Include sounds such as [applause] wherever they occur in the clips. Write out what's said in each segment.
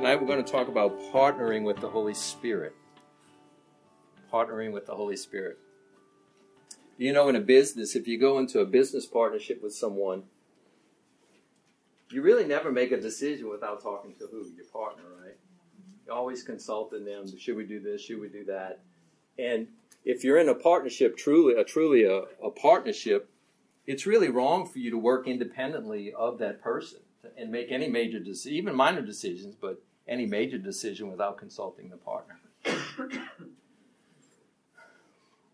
Tonight we're going to talk about partnering with the Holy Spirit. Partnering with the Holy Spirit. You know, in a business, if you go into a business partnership with someone, you really never make a decision without talking to who? Your partner, right? You're always consulting them. Should we do this? Should we do that? And if you're in a partnership, truly, a truly a, a partnership, it's really wrong for you to work independently of that person and make any major decision, even minor decisions, but any major decision without consulting the partner.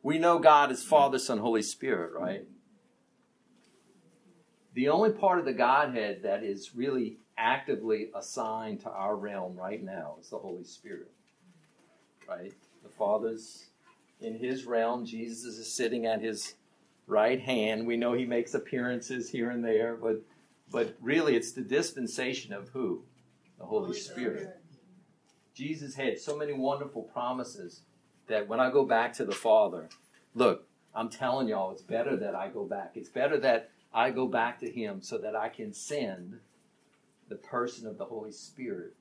we know God is Father, Son, Holy Spirit, right? The only part of the Godhead that is really actively assigned to our realm right now is the Holy Spirit, right? The Father's in his realm. Jesus is sitting at his right hand. We know he makes appearances here and there, but but really it's the dispensation of who? The Holy. Spirit. Jesus had so many wonderful promises that when I go back to the Father, look, I'm telling y'all, it's better that I go back. It's better that I go back to Him so that I can send the person of the Holy Spirit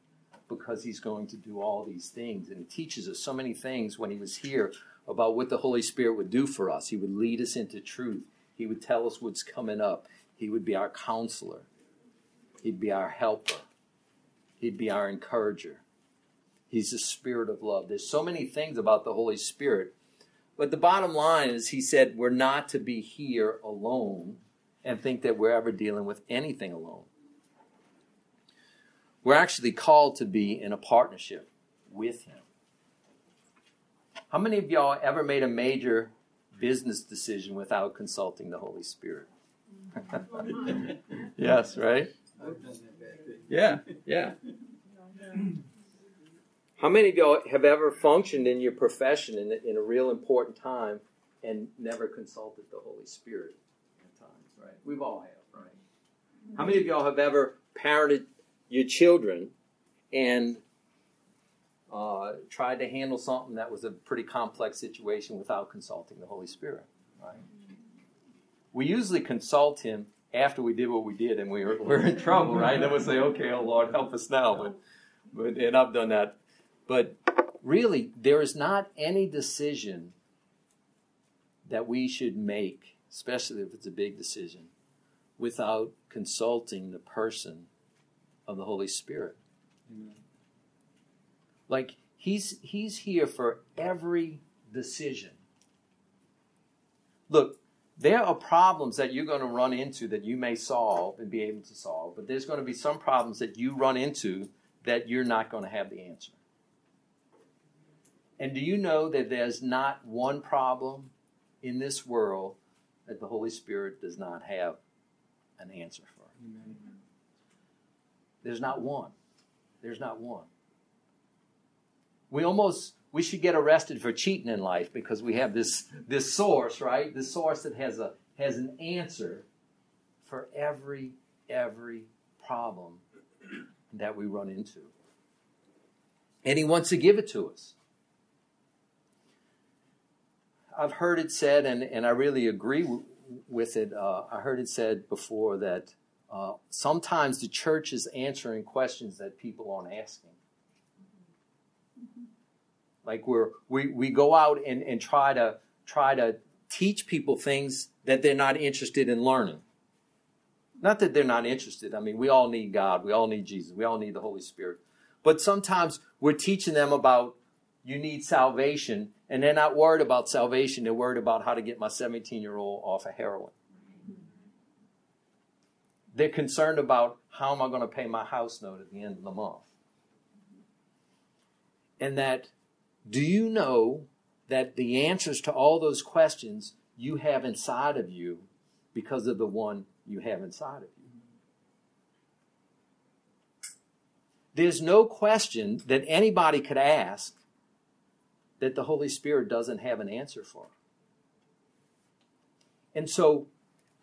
because He's going to do all these things. And He teaches us so many things when He was here about what the Holy Spirit would do for us. He would lead us into truth. He would tell us what's coming up. He would be our counselor. He'd be our helper. He'd be our encourager. He's the spirit of love. There's so many things about the Holy Spirit. But the bottom line is, he said, we're not to be here alone and think that we're ever dealing with anything alone. We're actually called to be in a partnership with Him. How many of y'all ever made a major business decision without consulting the Holy Spirit? [laughs] yes, right? Yeah, yeah. [clears throat] How many of y'all have ever functioned in your profession in, in a real important time and never consulted the Holy Spirit at times, right? We've all have, right? How many of y'all have ever parented your children and uh, tried to handle something that was a pretty complex situation without consulting the Holy Spirit, right? We usually consult Him after we did what we did and we were, [laughs] we're in trouble, right? Then we'll say, okay, oh Lord, help us now. But, but, and I've done that. But really, there is not any decision that we should make, especially if it's a big decision, without consulting the person of the Holy Spirit. Amen. Like he's he's here for every decision. Look, there are problems that you're going to run into that you may solve and be able to solve, but there's going to be some problems that you run into that you're not going to have the answer. And do you know that there's not one problem in this world that the Holy Spirit does not have an answer for? Amen. There's not one. There's not one we almost we should get arrested for cheating in life because we have this this source, right? This source that has a has an answer for every every problem that we run into. And he wants to give it to us. I've heard it said, and, and I really agree w- with it. Uh, I heard it said before that uh, sometimes the church is answering questions that people aren't asking. Like we're, we, we go out and, and try to try to teach people things that they're not interested in learning. Not that they're not interested. I mean, we all need God. We all need Jesus. We all need the Holy Spirit. But sometimes we're teaching them about you need salvation, and they're not worried about salvation. They're worried about how to get my 17 year old off of heroin. They're concerned about how am I going to pay my house note at the end of the month. And that do you know that the answers to all those questions you have inside of you because of the one you have inside of you? There's no question that anybody could ask that the Holy Spirit doesn't have an answer for. And so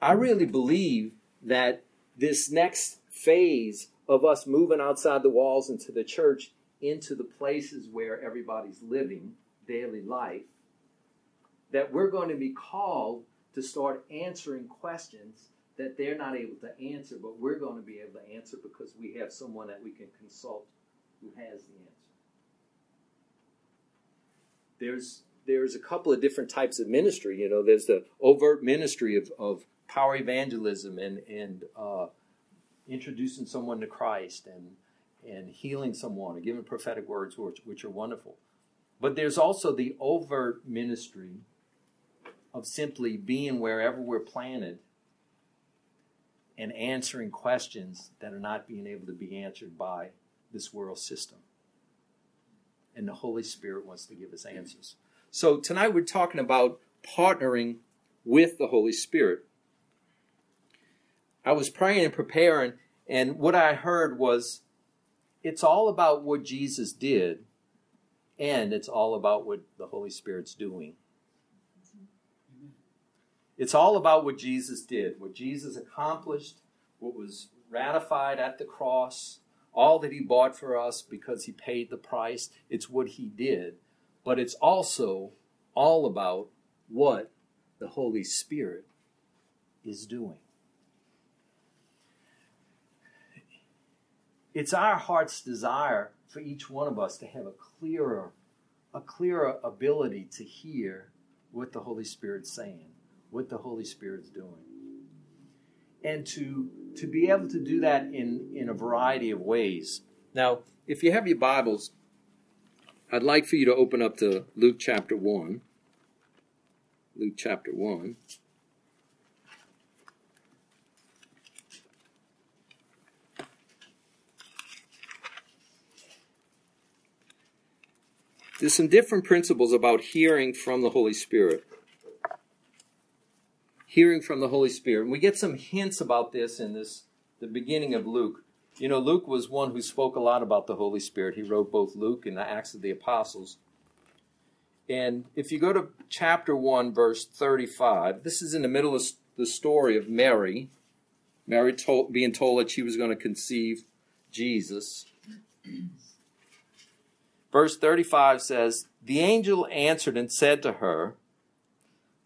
I really believe that this next phase of us moving outside the walls into the church into the places where everybody's living daily life, that we're going to be called to start answering questions that they're not able to answer, but we're going to be able to answer because we have someone that we can consult who has the answer. There's there's a couple of different types of ministry. You know, there's the overt ministry of, of power evangelism and and uh, introducing someone to Christ and and healing someone and giving prophetic words, which, which are wonderful. But there's also the overt ministry of simply being wherever we're planted and answering questions that are not being able to be answered by this world system. And the Holy Spirit wants to give us answers. So tonight we're talking about partnering with the Holy Spirit. I was praying and preparing, and what I heard was it's all about what Jesus did, and it's all about what the Holy Spirit's doing. It's all about what Jesus did, what Jesus accomplished, what was ratified at the cross, all that he bought for us because he paid the price. It's what he did. But it's also all about what the Holy Spirit is doing. It's our heart's desire for each one of us to have a clearer, a clearer ability to hear what the Holy Spirit's saying, what the Holy Spirit's doing. And to, to be able to do that in, in a variety of ways. Now, if you have your Bibles, I'd like for you to open up to Luke chapter 1. Luke chapter 1. There's some different principles about hearing from the Holy Spirit. Hearing from the Holy Spirit. And we get some hints about this in this the beginning of Luke. You know, Luke was one who spoke a lot about the Holy Spirit. He wrote both Luke and the Acts of the Apostles. And if you go to chapter 1, verse 35, this is in the middle of the story of Mary. Mary told, being told that she was going to conceive Jesus. Verse 35 says, The angel answered and said to her,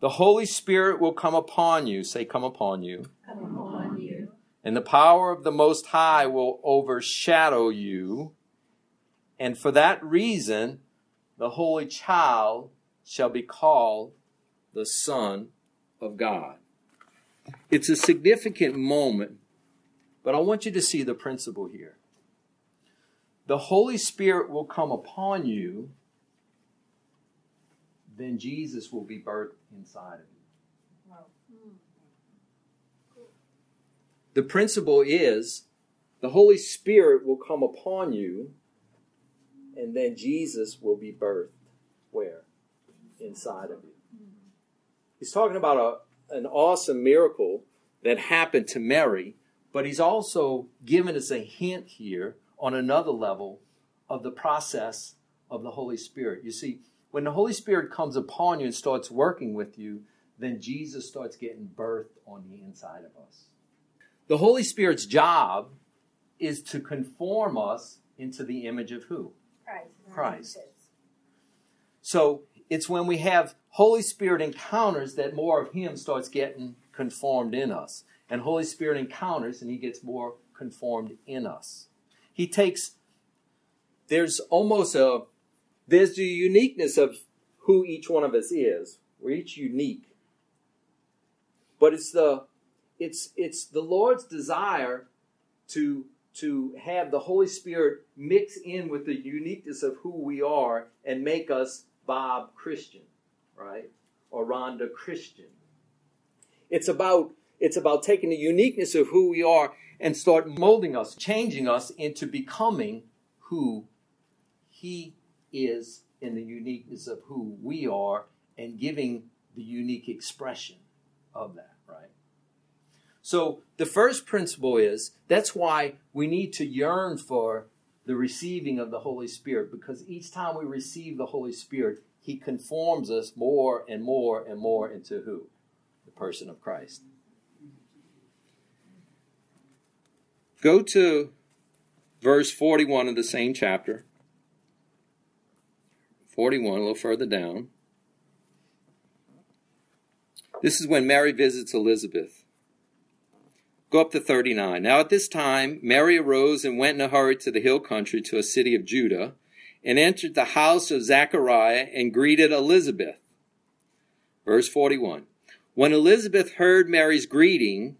The Holy Spirit will come upon you. Say, Come upon you. Come upon you. And the power of the Most High will overshadow you. And for that reason, the Holy Child shall be called the Son of God. It's a significant moment, but I want you to see the principle here the Holy Spirit will come upon you, then Jesus will be birthed inside of you. The principle is the Holy Spirit will come upon you, and then Jesus will be birthed where? Inside of you. He's talking about a, an awesome miracle that happened to Mary, but he's also given us a hint here on another level of the process of the Holy Spirit. You see, when the Holy Spirit comes upon you and starts working with you, then Jesus starts getting birthed on the inside of us. The Holy Spirit's job is to conform us into the image of who? Christ. Christ. So it's when we have Holy Spirit encounters that more of Him starts getting conformed in us. And Holy Spirit encounters and He gets more conformed in us he takes there's almost a there's the uniqueness of who each one of us is. We're each unique. But it's the it's it's the Lord's desire to to have the Holy Spirit mix in with the uniqueness of who we are and make us Bob Christian, right? Or Rhonda Christian. It's about it's about taking the uniqueness of who we are and start molding us, changing us into becoming who He is in the uniqueness of who we are and giving the unique expression of that, right? So the first principle is that's why we need to yearn for the receiving of the Holy Spirit because each time we receive the Holy Spirit, He conforms us more and more and more into who? The person of Christ. Go to verse 41 of the same chapter. 41, a little further down. This is when Mary visits Elizabeth. Go up to 39. Now at this time, Mary arose and went in a hurry to the hill country to a city of Judah and entered the house of Zachariah and greeted Elizabeth. Verse 41. When Elizabeth heard Mary's greeting,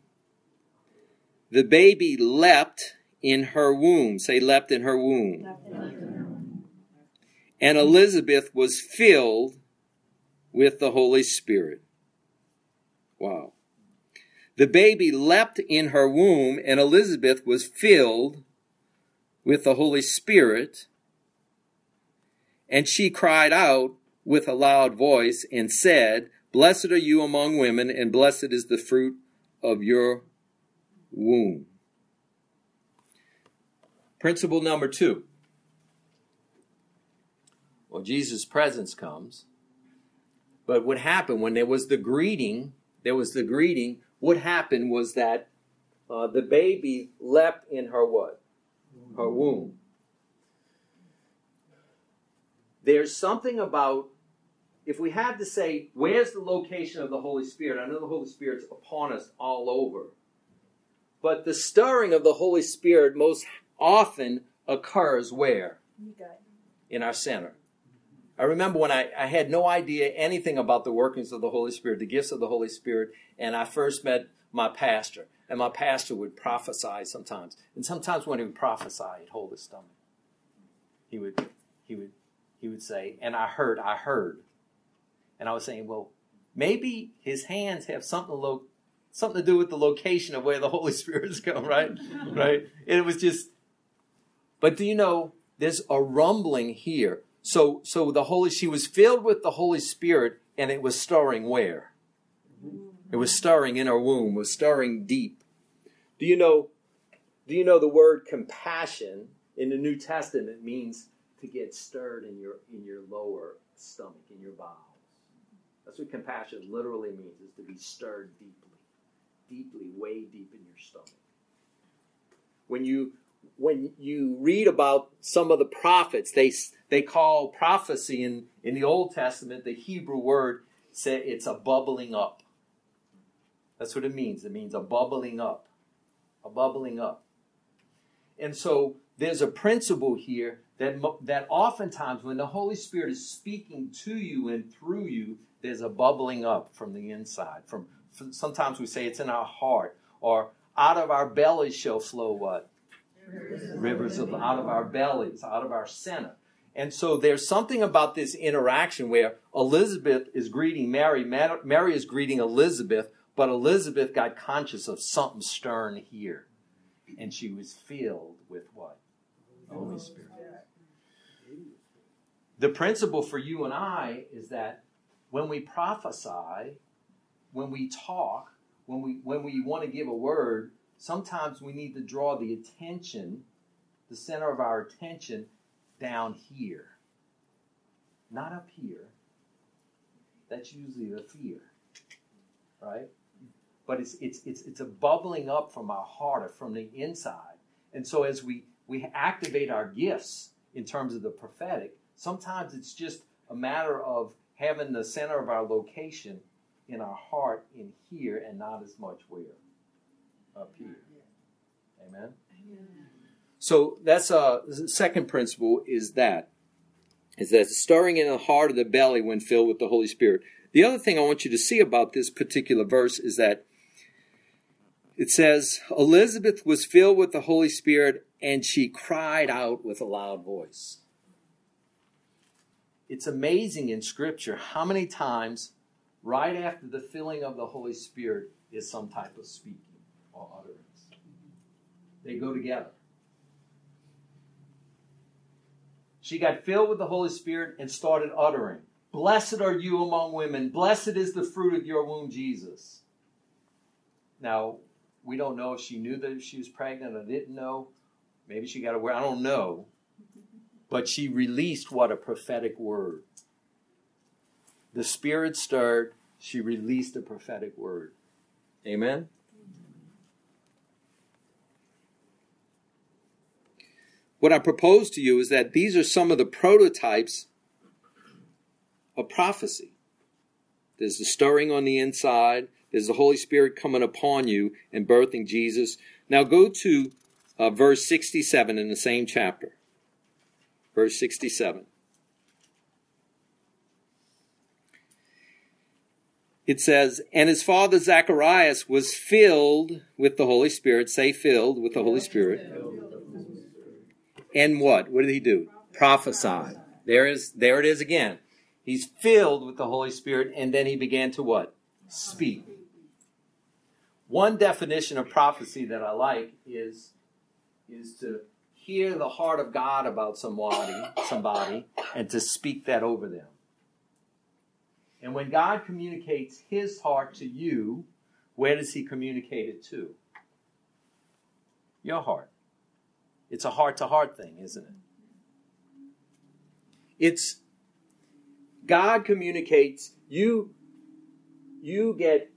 the baby leapt in her womb. Say, leapt in her womb. And Elizabeth was filled with the Holy Spirit. Wow. The baby leapt in her womb, and Elizabeth was filled with the Holy Spirit. And she cried out with a loud voice and said, Blessed are you among women, and blessed is the fruit of your womb. Principle number two. Well, Jesus' presence comes. But what happened when there was the greeting, there was the greeting, what happened was that uh, the baby leapt in her what? Her womb. There's something about, if we had to say, where's the location of the Holy Spirit? I know the Holy Spirit's upon us all over. But the stirring of the Holy Spirit most often occurs where? In our center. I remember when I, I had no idea anything about the workings of the Holy Spirit, the gifts of the Holy Spirit, and I first met my pastor. And my pastor would prophesy sometimes. And sometimes when he would prophesy, he'd hold his stomach. He would he would he would say, and I heard, I heard. And I was saying, well, maybe his hands have something to something to do with the location of where the Holy [laughs] Spirit's going, right? [laughs] right? And it was just but do you know there's a rumbling here so, so the Holy, she was filled with the Holy Spirit, and it was stirring where? It was stirring in her womb, was stirring deep. Do you know? Do you know the word compassion in the New Testament means to get stirred in your in your lower stomach, in your bowels. That's what compassion literally means: is to be stirred deeply, deeply, way deep in your stomach. When you when you read about some of the prophets, they they call prophecy in, in the Old Testament, the Hebrew word say it's a bubbling up. That's what it means. It means a bubbling up. A bubbling up. And so there's a principle here that, that oftentimes when the Holy Spirit is speaking to you and through you, there's a bubbling up from the inside. From, sometimes we say it's in our heart, or out of our bellies shall flow what? Rivers, of out of our bellies, out of our center. And so there's something about this interaction where Elizabeth is greeting Mary, Mary is greeting Elizabeth, but Elizabeth got conscious of something stern here. And she was filled with what? The Holy Spirit. The principle for you and I is that when we prophesy, when we talk, when we when we want to give a word, sometimes we need to draw the attention, the center of our attention down here, not up here. That's usually the fear, right? But it's it's it's it's a bubbling up from our heart or from the inside. And so as we we activate our gifts in terms of the prophetic, sometimes it's just a matter of having the center of our location in our heart in here and not as much where up here. Amen. Amen. So that's a uh, second principle is that is that stirring in the heart of the belly when filled with the Holy Spirit. The other thing I want you to see about this particular verse is that it says Elizabeth was filled with the Holy Spirit and she cried out with a loud voice. It's amazing in Scripture how many times, right after the filling of the Holy Spirit, is some type of speaking or utterance. They go together. she got filled with the Holy Spirit and started uttering, Blessed are you among women. Blessed is the fruit of your womb, Jesus. Now, we don't know if she knew that she was pregnant or didn't know. Maybe she got aware. I don't know. But she released what a prophetic word. The Spirit stirred. She released a prophetic word. Amen? What I propose to you is that these are some of the prototypes of prophecy. There's the stirring on the inside, there's the Holy Spirit coming upon you and birthing Jesus. Now go to uh, verse 67 in the same chapter. Verse 67. It says, And his father Zacharias was filled with the Holy Spirit. Say, filled with the Holy Spirit. And what? What did he do? Prophesy. There is, there it is again. He's filled with the Holy Spirit, and then he began to what? Speak. One definition of prophecy that I like is, is to hear the heart of God about somebody, somebody, and to speak that over them. And when God communicates his heart to you, where does he communicate it to? Your heart. It's a heart to heart thing, isn't it? It's God communicates, you you get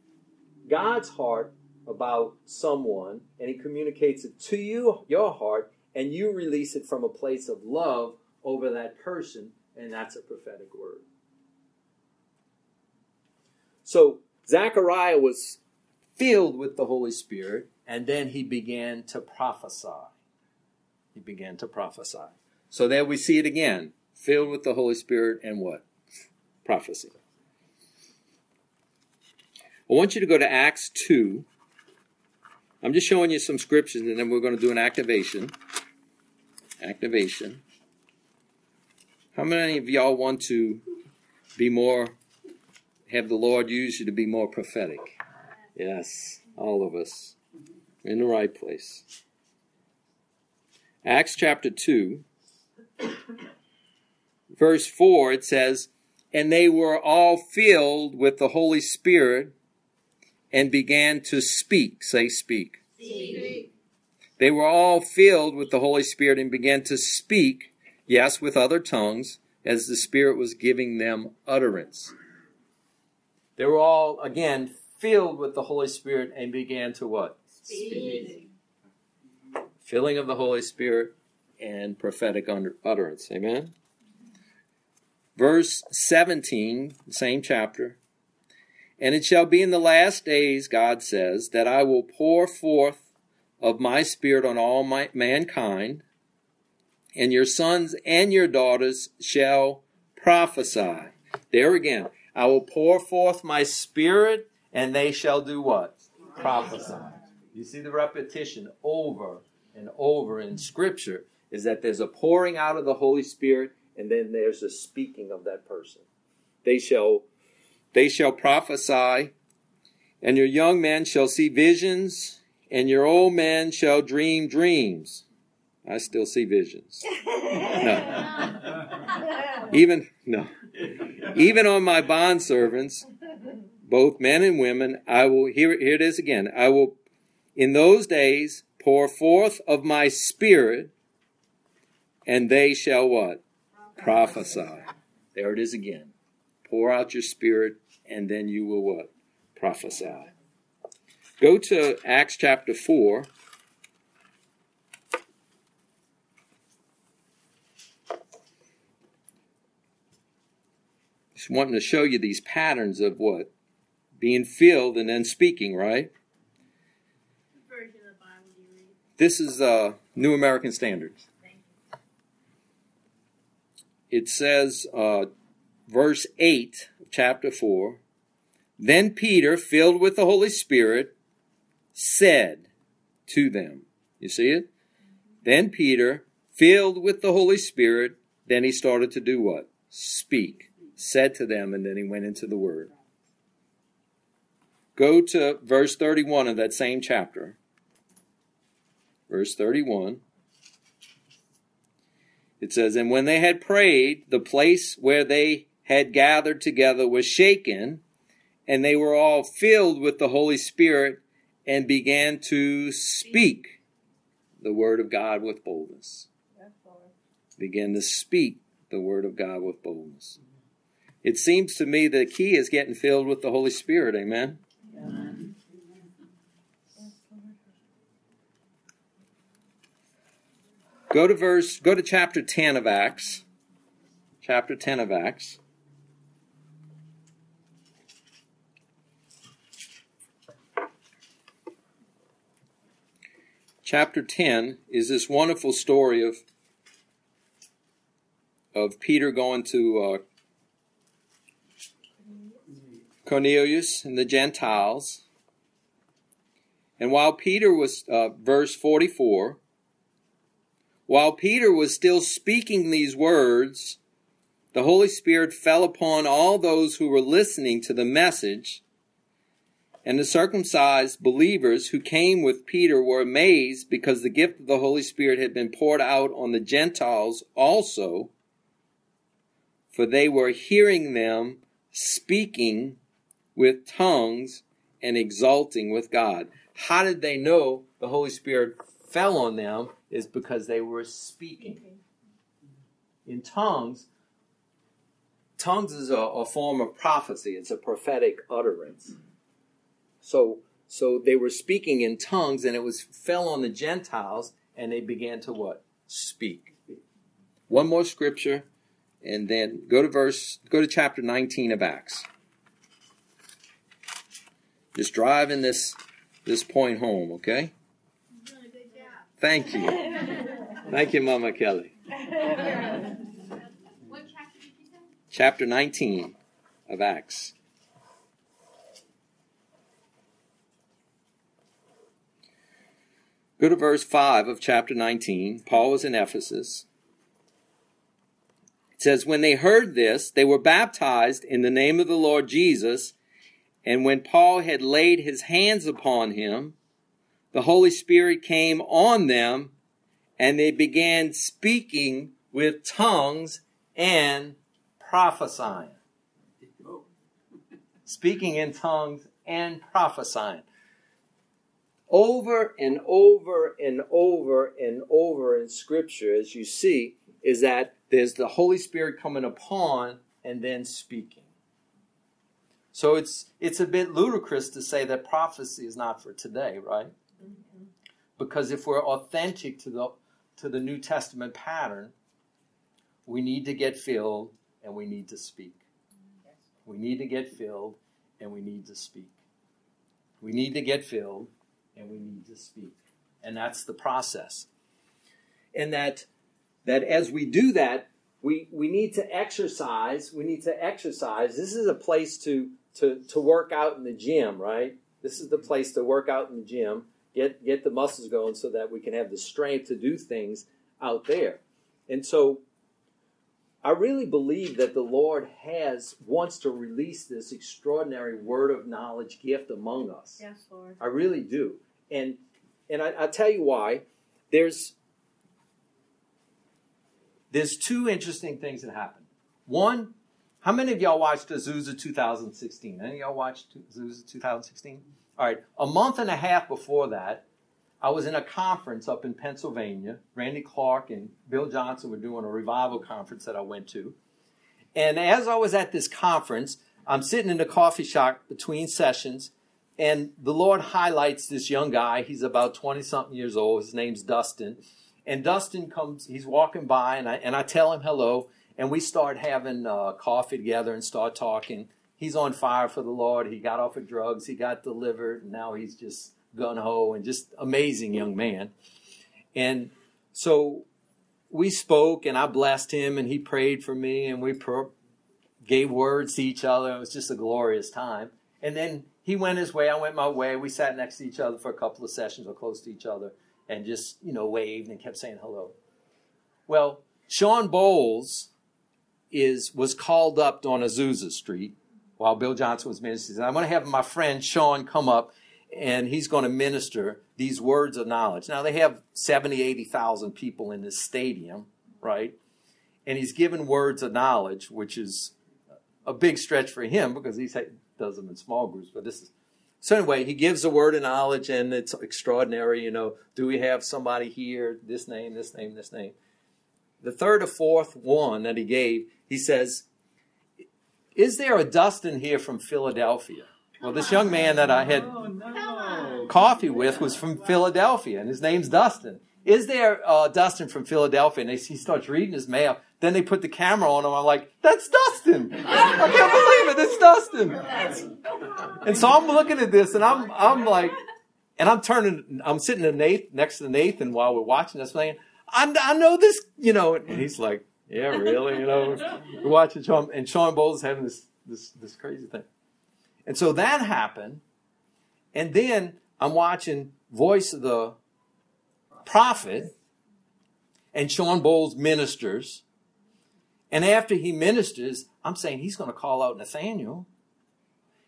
God's heart about someone and he communicates it to you, your heart, and you release it from a place of love over that person, and that's a prophetic word. So Zechariah was filled with the Holy Spirit, and then he began to prophesy. He began to prophesy. So there we see it again filled with the Holy Spirit and what? Prophecy. I want you to go to Acts 2. I'm just showing you some scriptures and then we're going to do an activation. Activation. How many of y'all want to be more, have the Lord use you to be more prophetic? Yes, all of us. in the right place. Acts chapter 2 verse 4, it says, And they were all filled with the Holy Spirit and began to speak. Say, speak. speak. They were all filled with the Holy Spirit and began to speak, yes, with other tongues, as the Spirit was giving them utterance. They were all, again, filled with the Holy Spirit and began to what? Speak. Filling of the Holy Spirit and prophetic utterance. Amen? Verse 17, same chapter. And it shall be in the last days, God says, that I will pour forth of my spirit on all my, mankind, and your sons and your daughters shall prophesy. There again, I will pour forth my spirit, and they shall do what? Prophesy. You see the repetition over and over in Scripture is that there's a pouring out of the Holy Spirit and then there's a speaking of that person. They shall they shall prophesy, and your young men shall see visions, and your old men shall dream dreams. I still see visions. [laughs] No. Even no. Even on my bond servants, both men and women, I will here, here it is again. I will in those days pour forth of my spirit, and they shall what? prophesy. There it is again. Pour out your spirit, and then you will what? Prophesy. Go to Acts chapter 4. Wanting to show you these patterns of what? Being filled and then speaking, right? This is uh, New American Standards it says, uh, verse 8, chapter 4, Then Peter, filled with the Holy Spirit, said to them, You see it? Then Peter, filled with the Holy Spirit, then he started to do what? Speak. Said to them, and then he went into the Word. Go to verse 31 of that same chapter. Verse 31. It says, And when they had prayed, the place where they had gathered together was shaken, and they were all filled with the Holy Spirit and began to speak the word of God with boldness. Begin to speak the word of God with boldness. It seems to me the key is getting filled with the Holy Spirit. Amen. Go to verse go to chapter 10 of Acts. Chapter 10 of Acts. chapter 10 is this wonderful story of of Peter going to uh, Cornelius and the Gentiles. And while Peter was, uh, verse 44, while Peter was still speaking these words, the Holy Spirit fell upon all those who were listening to the message. And the circumcised believers who came with Peter were amazed because the gift of the Holy Spirit had been poured out on the Gentiles also, for they were hearing them speaking with tongues and exulting with God. How did they know the Holy Spirit fell on them? Is because they were speaking. In tongues, tongues is a, a form of prophecy, it's a prophetic utterance. So, so they were speaking in tongues and it was fell on the Gentiles and they began to what? Speak. One more scripture and then go to verse go to chapter 19 of Acts. Just driving this this point home, okay? Thank you. Thank you, Mama Kelly. Chapter did you say? Chapter 19 of Acts. Go to verse 5 of chapter 19. Paul was in Ephesus. It says, When they heard this, they were baptized in the name of the Lord Jesus. And when Paul had laid his hands upon him, the Holy Spirit came on them, and they began speaking with tongues and prophesying. [laughs] Speaking in tongues and prophesying. Over and over and over and over in Scripture, as you see, is that there's the Holy Spirit coming upon and then speaking. So it's it's a bit ludicrous to say that prophecy is not for today, right? Mm-hmm. Because if we're authentic to the to the New Testament pattern, we need to get filled and we need to speak. Mm-hmm. We need to get filled and we need to speak. We need to get filled and we need to speak. And that's the process. And that that as we do that, we, we need to exercise. We need to exercise. This is a place to, to, to work out in the gym, right? This is the mm-hmm. place to work out in the gym, get, get the muscles going so that we can have the strength to do things out there. And so I really believe that the Lord has, wants to release this extraordinary word of knowledge gift among us. Yes, Lord. I really do. And and I, I'll tell you why. There's there's two interesting things that happen. One, how many of y'all watched Azusa 2016? Any of y'all watched Azusa 2016? All right, a month and a half before that, I was in a conference up in Pennsylvania. Randy Clark and Bill Johnson were doing a revival conference that I went to. And as I was at this conference, I'm sitting in a coffee shop between sessions, and the Lord highlights this young guy. He's about 20 something years old. His name's Dustin. And Dustin comes, he's walking by, and I, and I tell him hello, and we start having uh, coffee together and start talking. He's on fire for the Lord. He got off of drugs, he got delivered, and now he's just gun ho and just amazing young man. And so we spoke, and I blessed him, and he prayed for me, and we pro- gave words to each other. It was just a glorious time. And then he went his way, I went my way. We sat next to each other for a couple of sessions or close to each other and just, you know, waved and kept saying hello. Well, Shawn Bolz is was called up on Azusa Street while Bill Johnson was ministering. I'm going to have my friend Shawn come up and he's going to minister these words of knowledge. Now they have 70, 80,000 people in this stadium, right? And he's given words of knowledge, which is a big stretch for him because he does them in small groups, but this is so anyway, he gives a word of knowledge, and it's extraordinary. You know, do we have somebody here? This name, this name, this name. The third or fourth one that he gave, he says, "Is there a Dustin here from Philadelphia?" Well, this young man that I had Oh, no. coffee with was from Philadelphia, and his name's Dustin. Is there uh, Dustin from Philadelphia? And they, he starts reading his mail. Then they put the camera on him. I'm like, that's Dustin. I can't believe it. It's Dustin. And so I'm looking at this, and I'm I'm like, And I'm turning, I'm sitting to Nathan, next to Nathan while we're watching this thing. I, I know this, you know, and he's like, yeah, really, you know, [laughs] we're watching Shawn, and Shawn Bolz is having this, this, this crazy thing. And so that happened. And then I'm watching Voice of the Prophet and Shawn Bolz ministers. And after he ministers, I'm saying he's going to call out Nathaniel.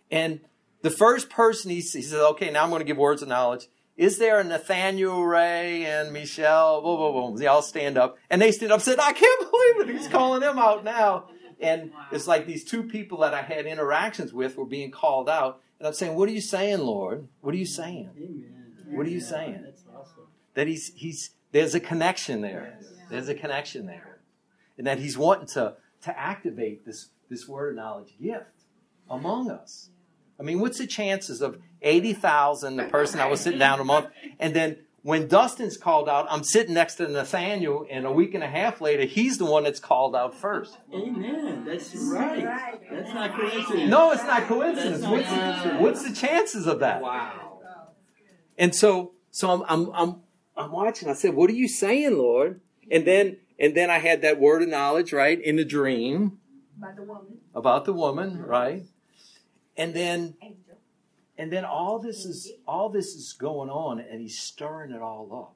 And the first person he, he says, okay, now I'm going to give words of knowledge. Is there a Nathaniel Ray and Michelle? Boom, boom, boom. They all stand up. And they stand up and said, I can't believe it. He's calling them out now. And it's like these two people that I had interactions with were being called out. And I'm saying, What are you saying, Lord? What are you saying? Amen. What are you saying? That's awesome. That he's he's there's a connection there. There's a connection there. And that he's wanting to to activate this this word of knowledge gift among us. I mean, what's the chances of 80,000, the person I was sitting down a month, and then when Dustin's called out, I'm sitting next to Nathaniel, and a week and a half later, he's the one that's called out first. Amen. That's right. That's not coincidence. No, it's not coincidence. Not What's, coincidence. what's the chances of that? Wow. And so, so I'm, I'm, I'm, I'm watching. I said, "What are you saying, Lord?" And then, and then I had that word of knowledge, right, in the dream By the woman, about the woman, right? And then, angel. And then all this is all this is going on, and he's stirring it all up.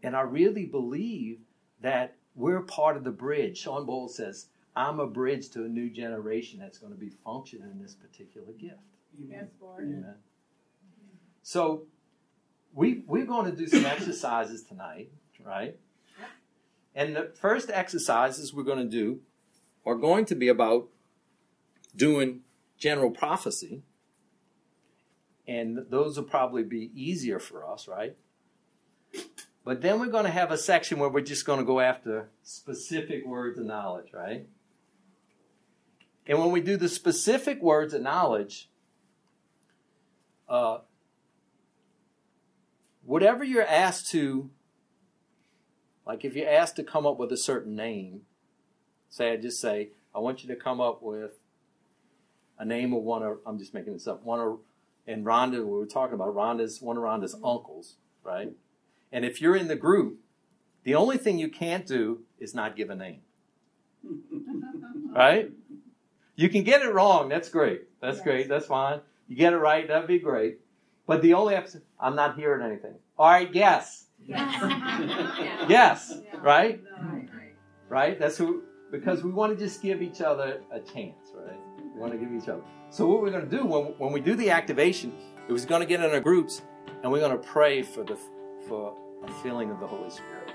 And I really believe that we're part of the bridge. Shawn Bolz says, "I'm a bridge to a new generation that's going to be functioning in this particular gift." Yes, Lord. Amen. So we we're going to do some exercises tonight, right? And the first exercises we're going to do are going to be about doing general prophecy. And those will probably be easier for us, right? But then we're going to have a section where we're just going to go after specific words of knowledge, right? And when we do the specific words of knowledge, uh, whatever you're asked to, like if you're asked to come up with a certain name, say I just say, I want you to come up with a name of one of, I'm just making this up, one of, and Rhonda, we were talking about Rhonda's, one of Rhonda's mm-hmm. uncles, right? And if you're in the group, the only thing you can't do is not give a name, [laughs] right? You can get it wrong. That's great. That's Yes. great. That's fine. You get it right. That'd be great. But the only episode, I'm not hearing anything. All right, yes. Yes. [laughs] Right? Right? That's who, because we want to just give each other a chance, right? We want to give each other. So, what we're going to do when, when we do the activation, is we're going to get in our groups and we're going to pray for the for a feeling of the Holy Spirit.